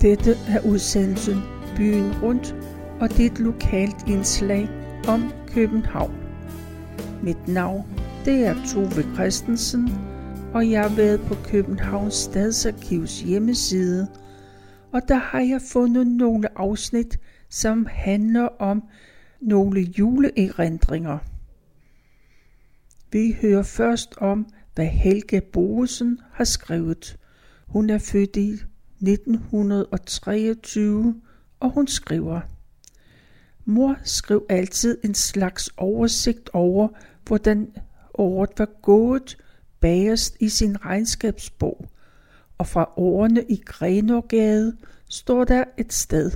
Dette er udsendelsen Byen Rundt, og det er et lokalt indslag om København. Mit navn det er Tove Christensen, og jeg har været på Københavns Stadsarkivs hjemmeside, og der har jeg fundet nogle afsnit, som handler om nogle juleerindringer. Vi hører først om, hvad Helge Boesen har skrevet. Hun er født i 1923, og hun skriver, Mor skrev altid en slags oversigt over, hvordan året var gået bagerst i sin regnskabsbog, og fra årene i Grenågade står der et sted.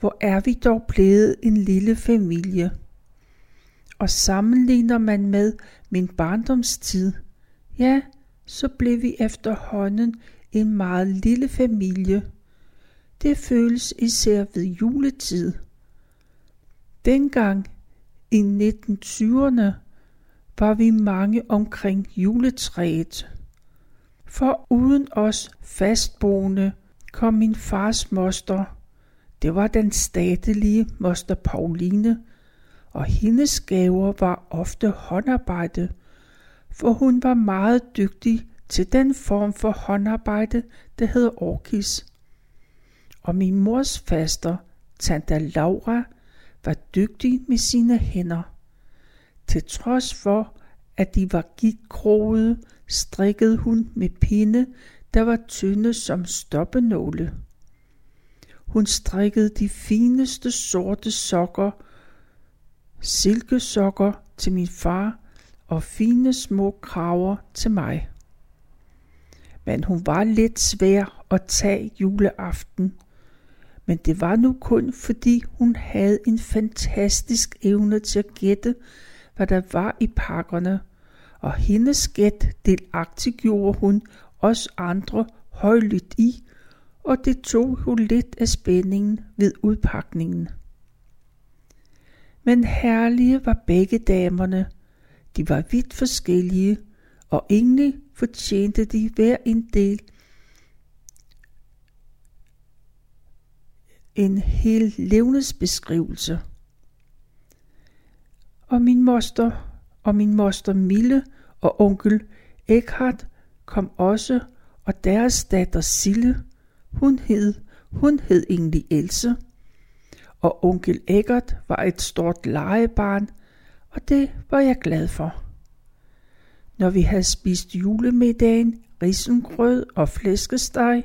Hvor er vi dog blevet en lille familie? Og sammenligner man med min barndomstid, ja, så blev vi efterhånden en meget lille familie. Det føles især ved juletid. Dengang i 1920'erne var vi mange omkring juletræet. For uden os fastboende kom min fars moster. Det var den statelige moster Pauline, og hendes gaver var ofte håndarbejde, for hun var meget dygtig til den form for håndarbejde, der hedder orkis. Og min mors faster, tante Laura, var dygtig med sine hænder. Til trods for, at de var gikkrogede, strikkede hun med pinde, der var tynde som stoppenåle. Hun strikkede de fineste sorte sokker, silkesokker til min far og fine små kraver til mig. Men hun var lidt svær at tage juleaften. Men det var nu kun fordi hun havde en fantastisk evne til at gætte, hvad der var i pakkerne, og hendes gæt delagtigt gjorde hun os andre højlydt i, og det tog hun lidt af spændingen ved udpakningen. Men herlige var begge damerne. De var vidt forskellige, og egentlig fortjente de hver en del en hel levnedsbeskrivelse. Og min moster og min moster Mille og onkel Eckhart kom også, og deres datter Sille, hun hed, hun hed egentlig Else. Og onkel Eggert var et stort legebarn, og det var jeg glad for. Når vi havde spist julemiddagen, risengrød og flæskesteg,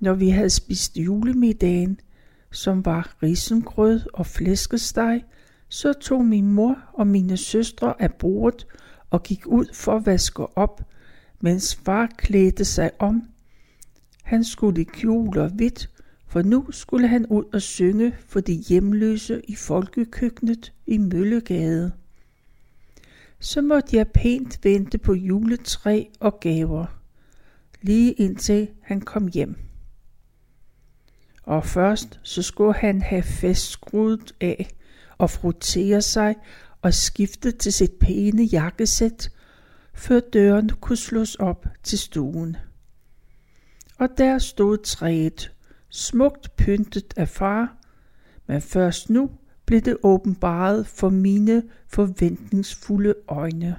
når vi havde spist julemiddagen, som var risengrød og flæskesteg, så tog min mor og mine søstre af bordet og gik ud for at vaske op, mens far klædte sig om. Han skulle i kjole og hvidt, for nu skulle han ud og synge for de hjemløse i folkekøkkenet i Møllegade. Så måtte jeg pænt vente på juletræ og gaver, lige indtil han kom hjem. Og først så skulle han have festskruet af og frotere sig og skifte til sit pæne jakkesæt, før døren kunne slås op til stuen. Og der stod træet, smukt pyntet af far, men først nu blev det åbenbaret for mine forventningsfulde øjne.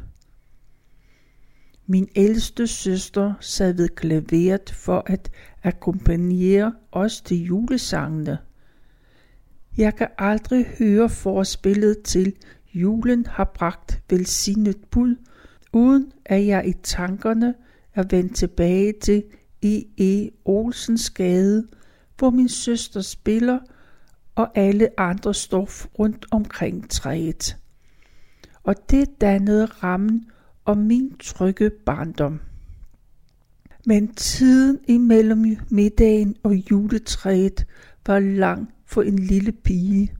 Min ældste søster sad ved klaveret for at akkompagnere os til julesangene. Jeg kan aldrig høre forspillet til Julen har bragt velsignet bud, uden at jeg i tankerne er vendt tilbage til E.E. E. Olsens gade, hvor min søster spiller, og alle andre stof rundt omkring træet. Og det dannede rammen om min trygge barndom. Men tiden imellem middagen og juletræet var lang for en lille pige.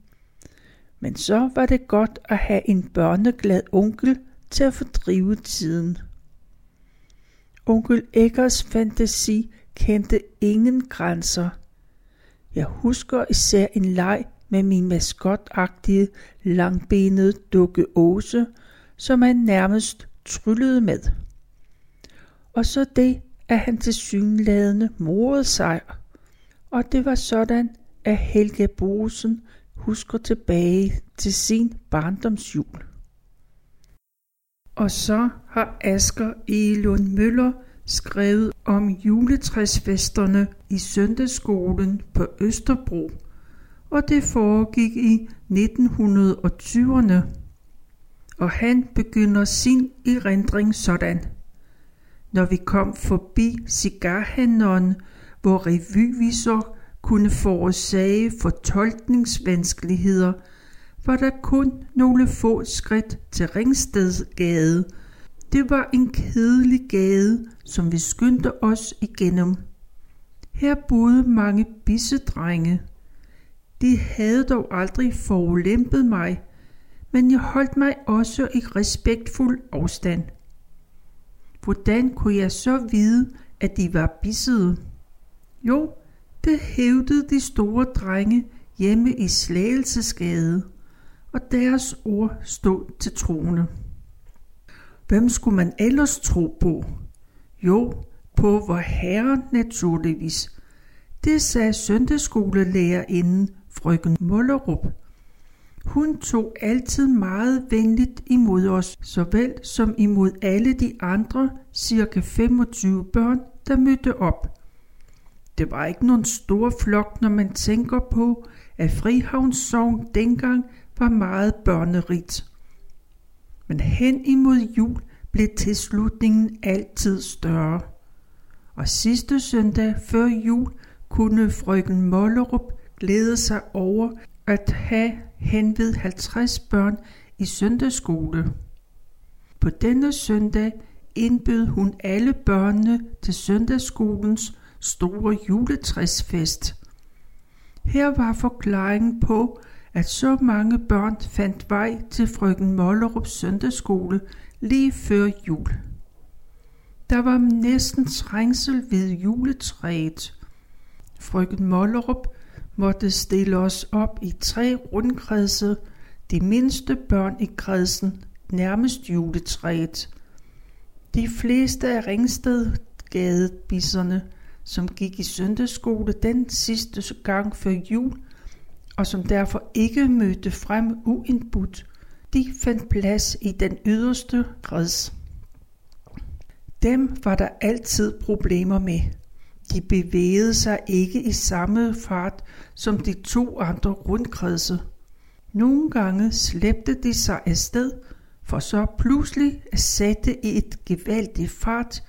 Men så var det godt at have en børneglad onkel til at fordrive tiden. Onkel Eggers fantasi kendte ingen grænser. Jeg husker især en leg med min maskotagtige, langbenede dukke Åse, som han nærmest tryllede med. Og så det, at han til synladende morede sig. Og det var sådan, at Helge Bosen husker tilbage til sin barndomsjul. Og så har Asger Elund Møller skrevet om juletræsfesterne i søndagsskolen på Østerbro, og det foregik i 1920'erne. Og han begynder sin erindring sådan. Når vi kom forbi cigarhandleren, hvor revyviser kunne forårsage fortolkningsvanskeligheder, var der kun nogle få skridt til Ringstedsgade. Det var en kedelig gade, som vi skyndte os igennem. Her boede mange bissedrenge. De havde dog aldrig forulæmpet mig, men jeg holdt mig også i respektfuld afstand. Hvordan kunne jeg så vide, at de var bissede? Jo, det hævdede de store drenge hjemme i Slagelsesgade, og deres ord stod til troende. Hvem skulle man ellers tro på? Jo, på vor herre naturligvis. Det sagde søndagsskolelærerinden frøken Mullerup. Hun tog altid meget venligt imod os, såvel som imod alle de andre cirka 25 børn, der mødte op. Det var ikke nogen stor flok, når man tænker på, at Frihavns dengang var meget børnerigt. Men hen imod jul blev tilslutningen altid større. Og sidste søndag før jul kunne frøken Mollerup glæde sig over at have henved 50 børn i søndagsskole. På denne søndag indbød hun alle børnene til søndagsskolens store juletræsfest. Her var forklaringen på, at så mange børn fandt vej til frøken Mollerups søndagsskole lige før jul. Der var næsten trængsel ved juletræet. Frøken Mollerup måtte stille os op i tre rundkredse, de mindste børn i kredsen, nærmest juletræet. De fleste af Ringstedgadebisserne, som gik i søndagsskole den sidste gang før jul, og som derfor ikke mødte frem uindbudt, de fandt plads i den yderste kreds. Dem var der altid problemer med. De bevægede sig ikke i samme fart som de to andre rundkredse. Nogle gange slæbte de sig afsted, for så pludselig at sætte i et gevaldigt fart.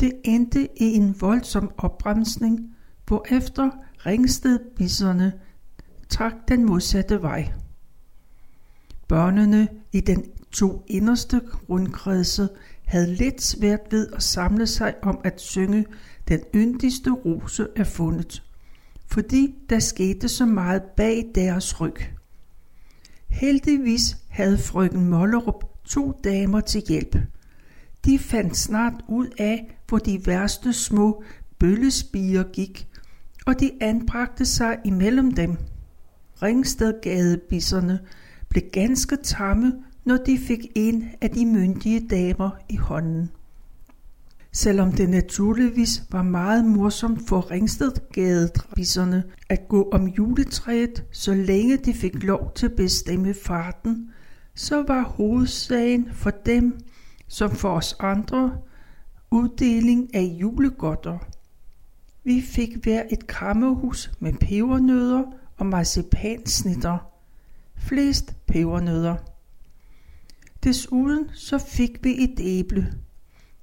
Det endte i en voldsom opbremsning, hvorefter ringstedbisserne trak den modsatte vej. Børnene i den to inderste rundkredse havde lidt svært ved at samle sig om at synge Den yndigste rose er fundet, fordi der skete så meget bag deres ryg. Heldigvis havde frøken Mollerup to damer til hjælp. De fandt snart ud af, hvor de værste små bøllespiger gik, og de anbragte sig imellem dem. Ringstedgadebisserne blev ganske tamme, når de fik en af de myndige damer i hånden. Selvom det naturligvis var meget morsomt for Ringstedgadebisserne at gå om juletræet, så længe de fik lov til at bestemme farten, så var hovedsagen for dem, som for os andre, uddeling af julegodter. Vi fik hver et krammerhus med pebernødder og marcipansnitter. Flest pebernødder. Desuden så fik vi et æble.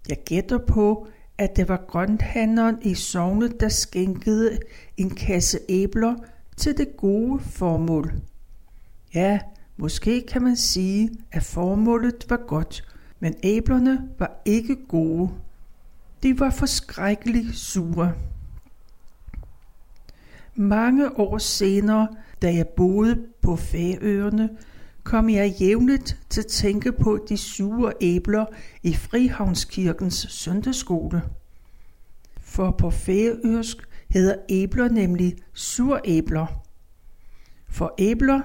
Jeg gætter på, at det var grønthandleren i sovnet, der skænkede en kasse æbler til det gode formål. Ja, måske kan man sige, at formålet var godt, men æblerne var ikke gode. De var forskrækkeligt sure. Mange år senere, da jeg boede på Færøerne, kom jeg jævnligt til at tænke på de sure æbler i Frihavnskirkens søndagsskole. For på færøsk hedder æbler nemlig suræbler. For æbler,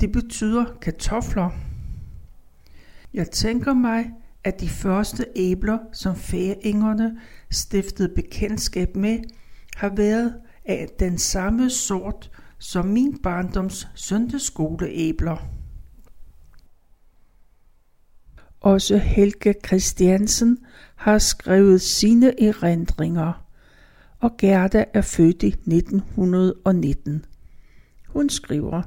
det betyder kartofler. Jeg tænker mig, at de første æbler, som færingerne stiftede bekendtskab med, har været af den samme sort som min barndoms søndagsskoleæbler. Også Helge Christiansen har skrevet sine erindringer, og Gerda er født i 1919. Hun skriver,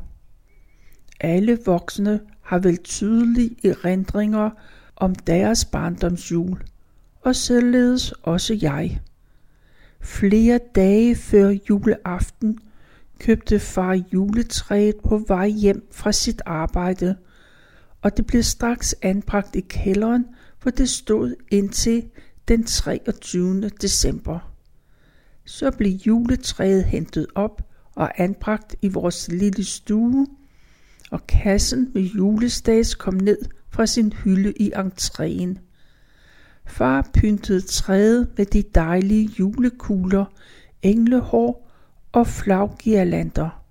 Alle voksne har vel tydelige erindringer om deres barndomsjul, og således også jeg. Flere dage før juleaften købte far juletræet på vej hjem fra sit arbejde, og det blev straks anbragt i kælderen, hvor det stod indtil den 23. december. Så blev juletræet hentet op og anbragt i vores lille stue, og kassen med julestads kom ned fra sin hylde i entréen. Far pyntede træet med de dejlige julekugler, englehår og flaggirlander,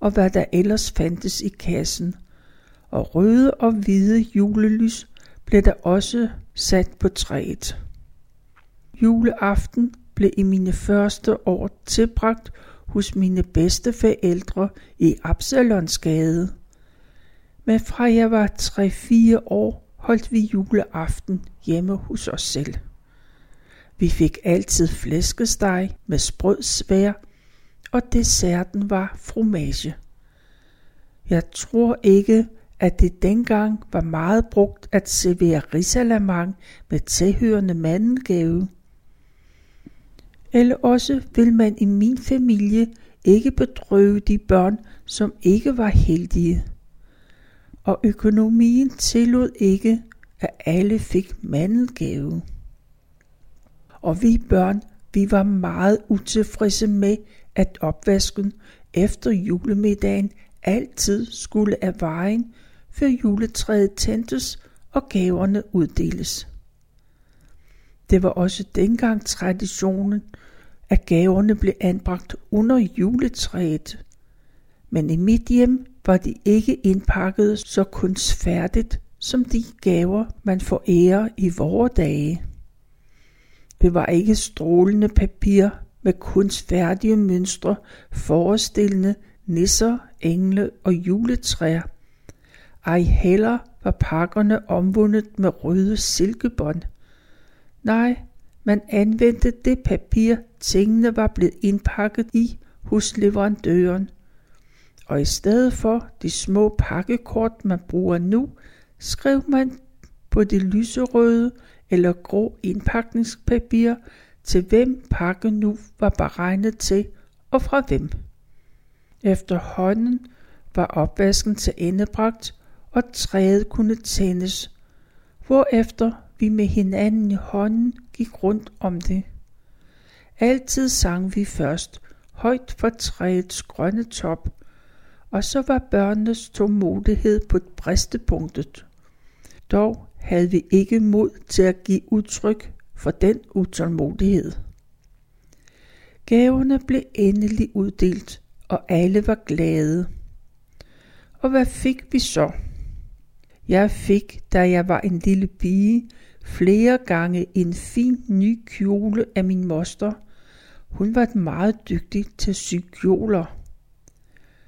og hvad der ellers fandtes i kassen. Og røde og hvide julelys blev der også sat på træet. Juleaften blev i mine første år tilbragt hos mine bedste forældre i Absalonsgade. Men fra jeg var 3-4 år, holdt vi juleaften hjemme hos os selv. Vi fik altid flæskesteg med sprød svær, og desserten var fromage. Jeg tror ikke, at det dengang var meget brugt at servere risalamang med tilhørende mandelgave. Eller også vil man i min familie ikke bedrøve de børn, som ikke var heldige og økonomien tillod ikke, at alle fik mandelgave. Og vi børn, vi var meget utilfredse med, at opvasken efter julemiddagen altid skulle af vejen, før juletræet tændtes og gaverne uddeles. Det var også dengang traditionen, at gaverne blev anbragt under juletræet. Men i mit hjem var de ikke indpakket så kunstfærdigt som de gaver, man får ære i vore dage. Det var ikke strålende papir med kunstfærdige mønstre forestillende nisser, engle og juletræer. Ej heller var pakkerne omvundet med røde silkebånd. Nej, man anvendte det papir, tingene var blevet indpakket i hos leverandøren, og i stedet for de små pakkekort, man bruger nu, skrev man på det lyserøde eller grå indpakningspapir, til hvem pakken nu var beregnet til og fra hvem. Efterhånden var opvasken til endebragt, og træet kunne tændes, hvorefter vi med hinanden i hånden gik rundt om det. Altid sang vi først højt for træets grønne top, og så var børnenes tålmodighed på bristepunktet. Dog havde vi ikke mod til at give udtryk for den utålmodighed. Gaverne blev endelig uddelt, og alle var glade. Og hvad fik vi så? Jeg fik, da jeg var en lille pige, flere gange en fin ny kjole af min moster. Hun var meget dygtig til at sy kjoler.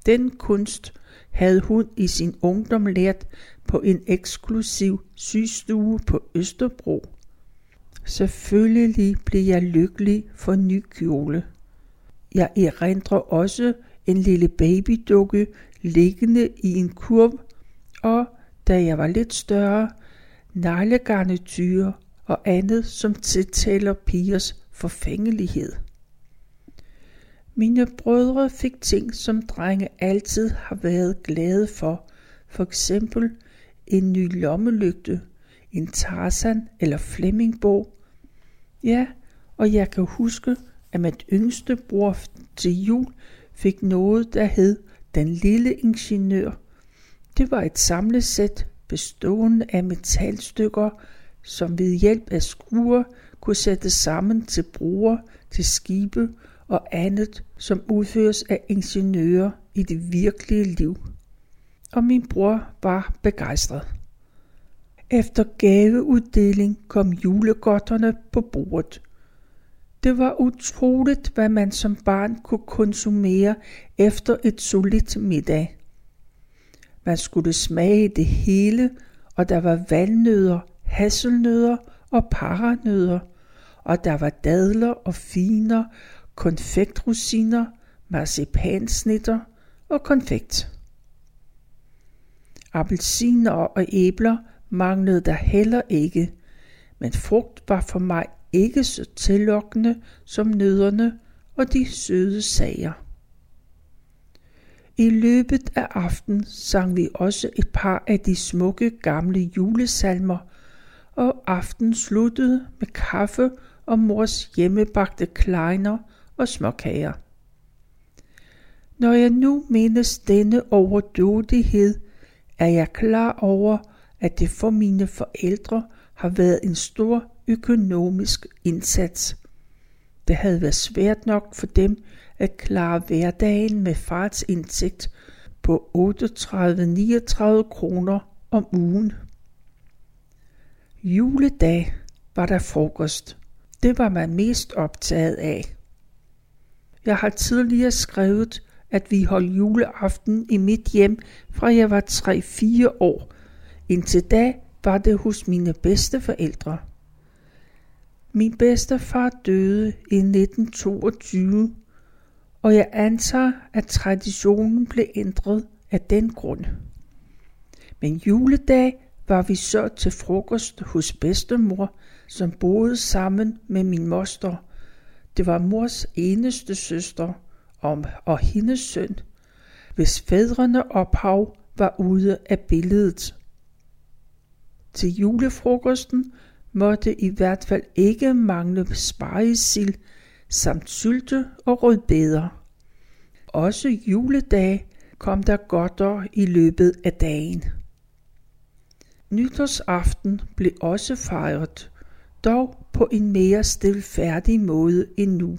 Den kunst havde hun i sin ungdom lært på en eksklusiv systue på Østerbro. Selvfølgelig blev jeg lykkelig for ny kjole. Jeg erindrer også en lille babydukke liggende i en kurv, og da jeg var lidt større, neglegarnityre og andet, som tiltaler pigers forfængelighed. Mine brødre fik ting, som drenge altid har været glade for. For eksempel en ny lommelygte, en Tarzan eller Flemingbo. Ja, og jeg kan huske, at mit yngste bror til jul fik noget, der hed Den Lille Ingeniør. Det var et samlesæt bestående af metalstykker, som ved hjælp af skruer kunne sættes sammen til bruger, til skibe og andet, som udføres af ingeniører i det virkelige liv. Og min bror var begejstret. Efter gaveuddeling kom julegodterne på bordet. Det var utroligt, hvad man som barn kunne konsumere efter et solidt middag. Man skulle smage det hele, og der var valnødder, hasselnødder og paranødder, og der var dadler og finer, konfektrusiner, marcipansnitter og konfekt. Appelsiner og æbler manglede der heller ikke, men frugt var for mig ikke så tillokkende som nødderne og de søde sager. I løbet af aften sang vi også et par af de smukke gamle julesalmer, og aften sluttede med kaffe og mors hjemmebagte kleiner og småkager. Når jeg nu mindes denne overdådighed, er jeg klar over, at det for mine forældre har været en stor økonomisk indsats. Det havde været svært nok for dem at klare hverdagen med fars indtægt på 38-39 kroner om ugen. Juledag var der frokost. Det var man mest optaget af. Jeg har tidligere skrevet, at vi holdt juleaften i mit hjem, fra jeg var 3-4 år. Indtil da var det hos mine bedste forældre. Min bedstefar døde i 1922, og jeg antager, at traditionen blev ændret af den grund. Men juledag var vi så til frokost hos bedstemor, som boede sammen med min moster. Det var mors eneste søster om, og hendes søn, hvis fædrene ophav var ude af billedet. Til julefrokosten måtte i hvert fald ikke mangle spejesild samt sylte og rødbeder. Også juledag kom der godter i løbet af dagen. Nytårsaften blev også fejret, dog på en mere stilfærdig måde end nu.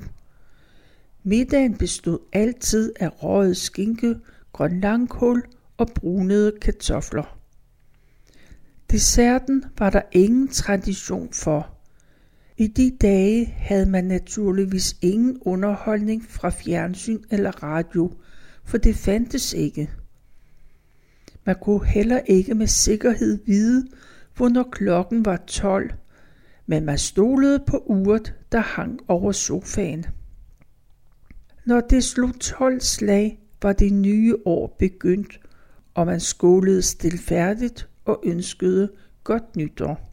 Middagen bestod altid af røget skinke, grønlangkål og brunede kartofler. Desserten var der ingen tradition for. I de dage havde man naturligvis ingen underholdning fra fjernsyn eller radio, for det fandtes ikke. Man kunne heller ikke med sikkerhed vide, hvornår klokken var 12, men man stolede på uret, der hang over sofaen. Når det slog 12 slag, var det nye år begyndt, og man skålede stilfærdigt og ønskede godt nytår.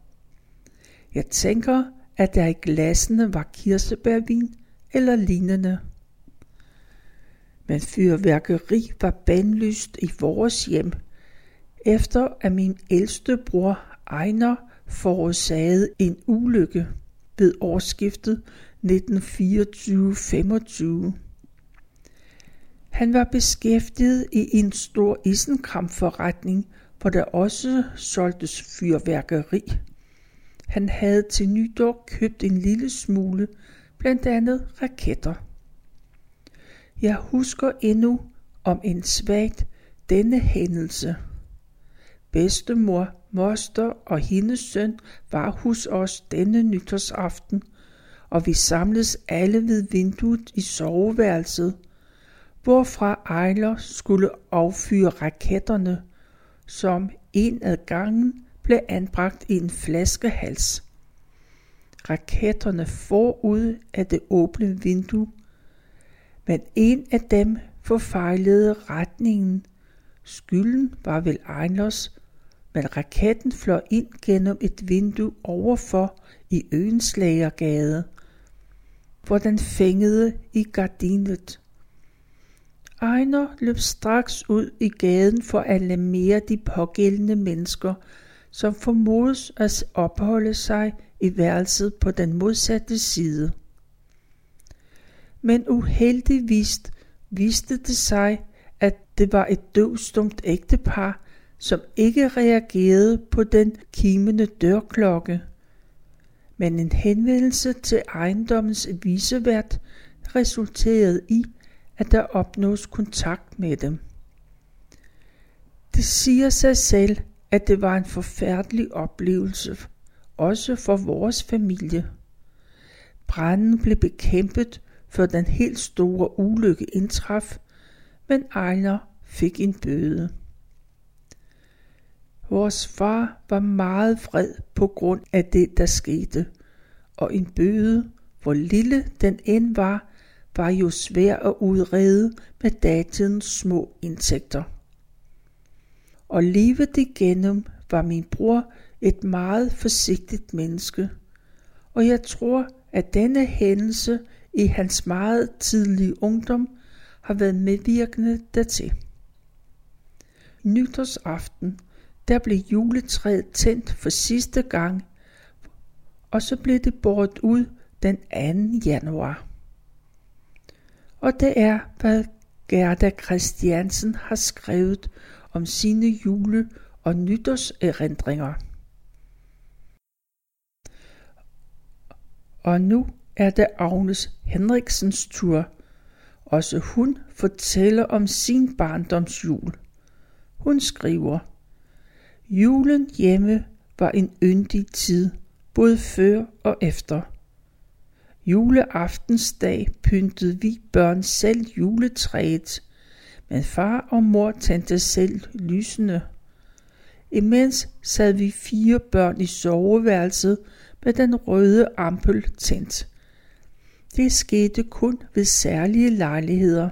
Jeg tænker, at der i glassene var kirsebærvin eller lignende. Men fyrværkeri var bandlyst i vores hjem, efter at min ældste bror Ejner forårsagede en ulykke ved årsskiftet 1924-25. Han var beskæftiget i en stor isenkramforretning hvor der også solgtes fyrværkeri. Han havde til nytår købt en lille smule, blandt andet raketter. Jeg husker endnu om en svagt denne hændelse. Bedstemor, moster og hendes søn var hos os denne nytårsaften, og vi samledes alle ved vinduet i soveværelset, hvorfra Ejler skulle affyre raketterne – som en ad gangen blev anbragt i en flaskehals. Raketterne forud af det åbne vindue, men en af dem forfejlede retningen. Skylden var vel Ejlers men raketten fløj ind gennem et vindue overfor i Øenslagergade, hvor den fængede i gardinet. Ejner løb straks ud i gaden for at alarmere de pågældende mennesker, som formodes at opholde sig i værelset på den modsatte side. Men uheldigvis viste det sig, at det var et døvstumt ægtepar, som ikke reagerede på den kimende dørklokke. Men en henvendelse til ejendommens visevært resulterede i, at der opnås kontakt med dem. Det siger sig selv, at det var en forfærdelig oplevelse, også for vores familie. Branden blev bekæmpet, før den helt store ulykke indtraf, men Ejner fik en bøde. Vores far var meget vred på grund af det, der skete, og en bøde, hvor lille den end var, var jo svær at udrede med datidens små indtægter. Og livet igennem var min bror et meget forsigtigt menneske, og jeg tror, at denne hændelse i hans meget tidlige ungdom har været medvirkende dertil. Nytårsaften, der blev juletræet tændt for sidste gang, og så blev det båret ud den 2. januar. Og det er, hvad Gerda Christiansen har skrevet om sine jule- og nytårserindringer. Og nu er det Agnes Henriksens tur. Også hun fortæller om sin barndomsjul. Hun skriver, Julen hjemme var en yndig tid, både før og efter. Juleaftensdag pyntede vi børn selv juletræet, men far og mor tændte selv lysene. Imens sad vi fire børn i soveværelset med den røde ampel tændt. Det skete kun ved særlige lejligheder,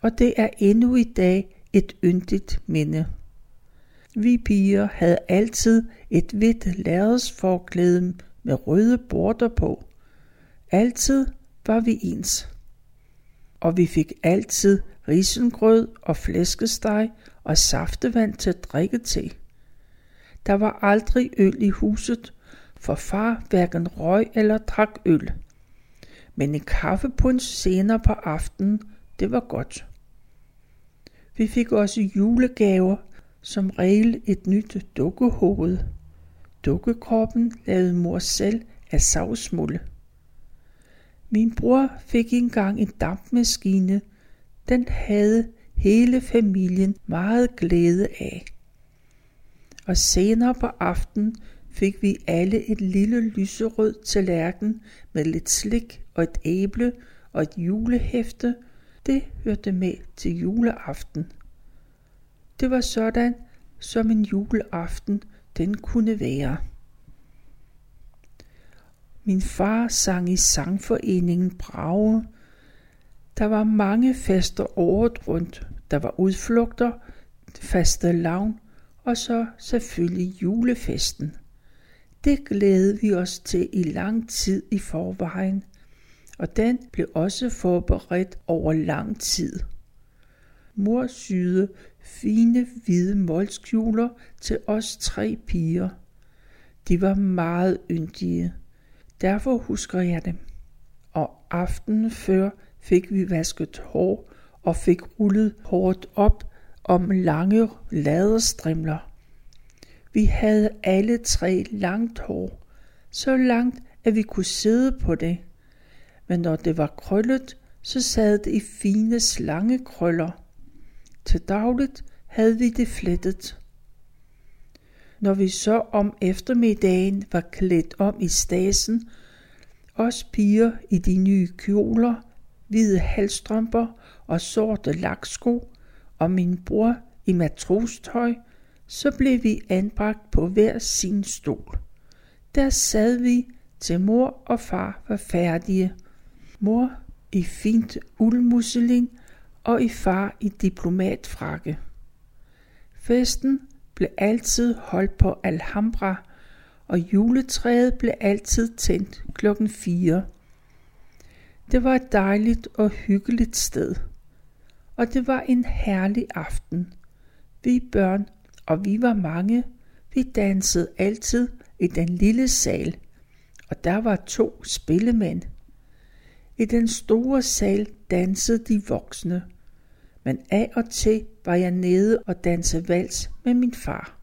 og det er endnu i dag et yndigt minde. Vi piger havde altid et hvidt lærredsforklæde med røde border på. Altid var vi ens. Og vi fik altid risengrød og flæskesteg og saftevand til at drikke til. Der var aldrig øl i huset, for far hverken røg eller drak øl. Men en kaffepunch senere på aftenen, det var godt. Vi fik også julegaver, som regel et nyt dukkehoved. Dukkekroppen lavede mor selv af savsmulde. Min bror fik engang en dampmaskine. Den havde hele familien meget glæde af. Og senere på aftenen fik vi alle et lille lyserød tallerken med lidt slik og et æble og et julehæfte. Det hørte med til juleaften. Det var sådan, som en juleaften den kunne være. Min far sang i sangforeningen Brage. Der var mange fester året rundt. Der var udflugter, faste lavn og så selvfølgelig julefesten. Det glædede vi os til i lang tid i forvejen, og den blev også forberedt over lang tid. Mor syede fine hvide målskjuler til os tre piger. De var meget yndige. Derfor husker jeg dem. Og aftenen før fik vi vasket hår og fik rullet hårdt op om lange laderstrimler. Vi havde alle tre langt hår, så langt, at vi kunne sidde på det. Men når det var krøllet, så sad det i fine slangekrøller. Til dagligt havde vi det flettet. Når vi så om eftermiddagen var klædt om i stasen, os piger i de nye kjoler, hvide halstrømper og sorte laksko, og min bror i matrostøj, så blev vi anbragt på hver sin stol. Der sad vi, til mor og far var færdige. Mor i fint uldmusselin og i far i diplomatfrakke. Festen blev altid holdt på Alhambra, og juletræet blev altid tændt klokken 4. Det var et dejligt og hyggeligt sted, og det var en herlig aften. Vi børn, og vi var mange, vi dansede altid i den lille sal, og der var to spillemænd. I den store sal dansede de voksne, men af og til var jeg nede og danse vals med min far.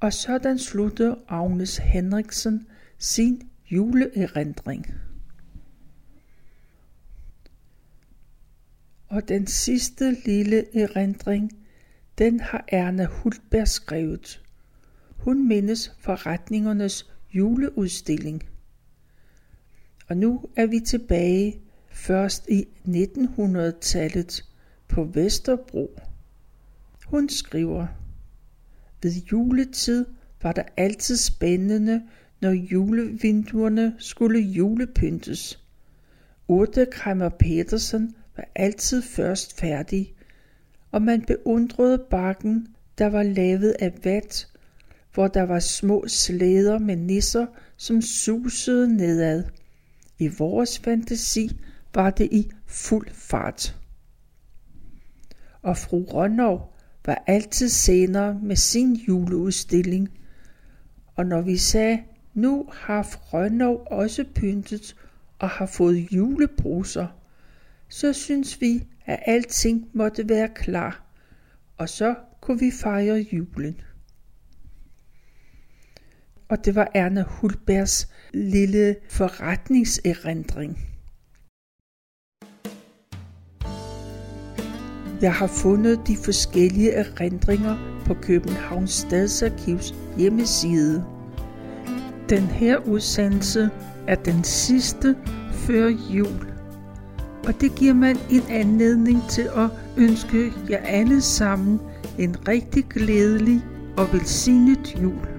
Og sådan sluttede Agnes Henriksen sin juleerindring. Og den sidste lille erindring, Den har Erna Hultberg skrevet. Hun mindes forretningernes juleudstilling. Og nu er vi tilbage først i 1900-tallet på Vesterbro. Hun skriver, ved juletid var der altid spændende, når julevinduerne skulle julepyntes. Urte Krammer Petersen var altid først færdig, og man beundrede bakken, der var lavet af vat, hvor der var små slæder med nisser, som susede nedad. I vores fantasi var det i fuld fart. Og fru Rønnov var altid senere med sin juleudstilling. Og når vi sagde, nu har Rønnov også pyntet og har fået julebruser, så synes vi, at alting måtte være klar, og så kunne vi fejre julen. Og det var Erna Hulbergs lille forretningserindring. Jeg har fundet de forskellige erindringer på Københavns Stadsarkivs hjemmeside. Den her udsendelse er den sidste før jul. Og det giver mig en anledning til at ønske jer alle sammen en rigtig glædelig og velsignet jul.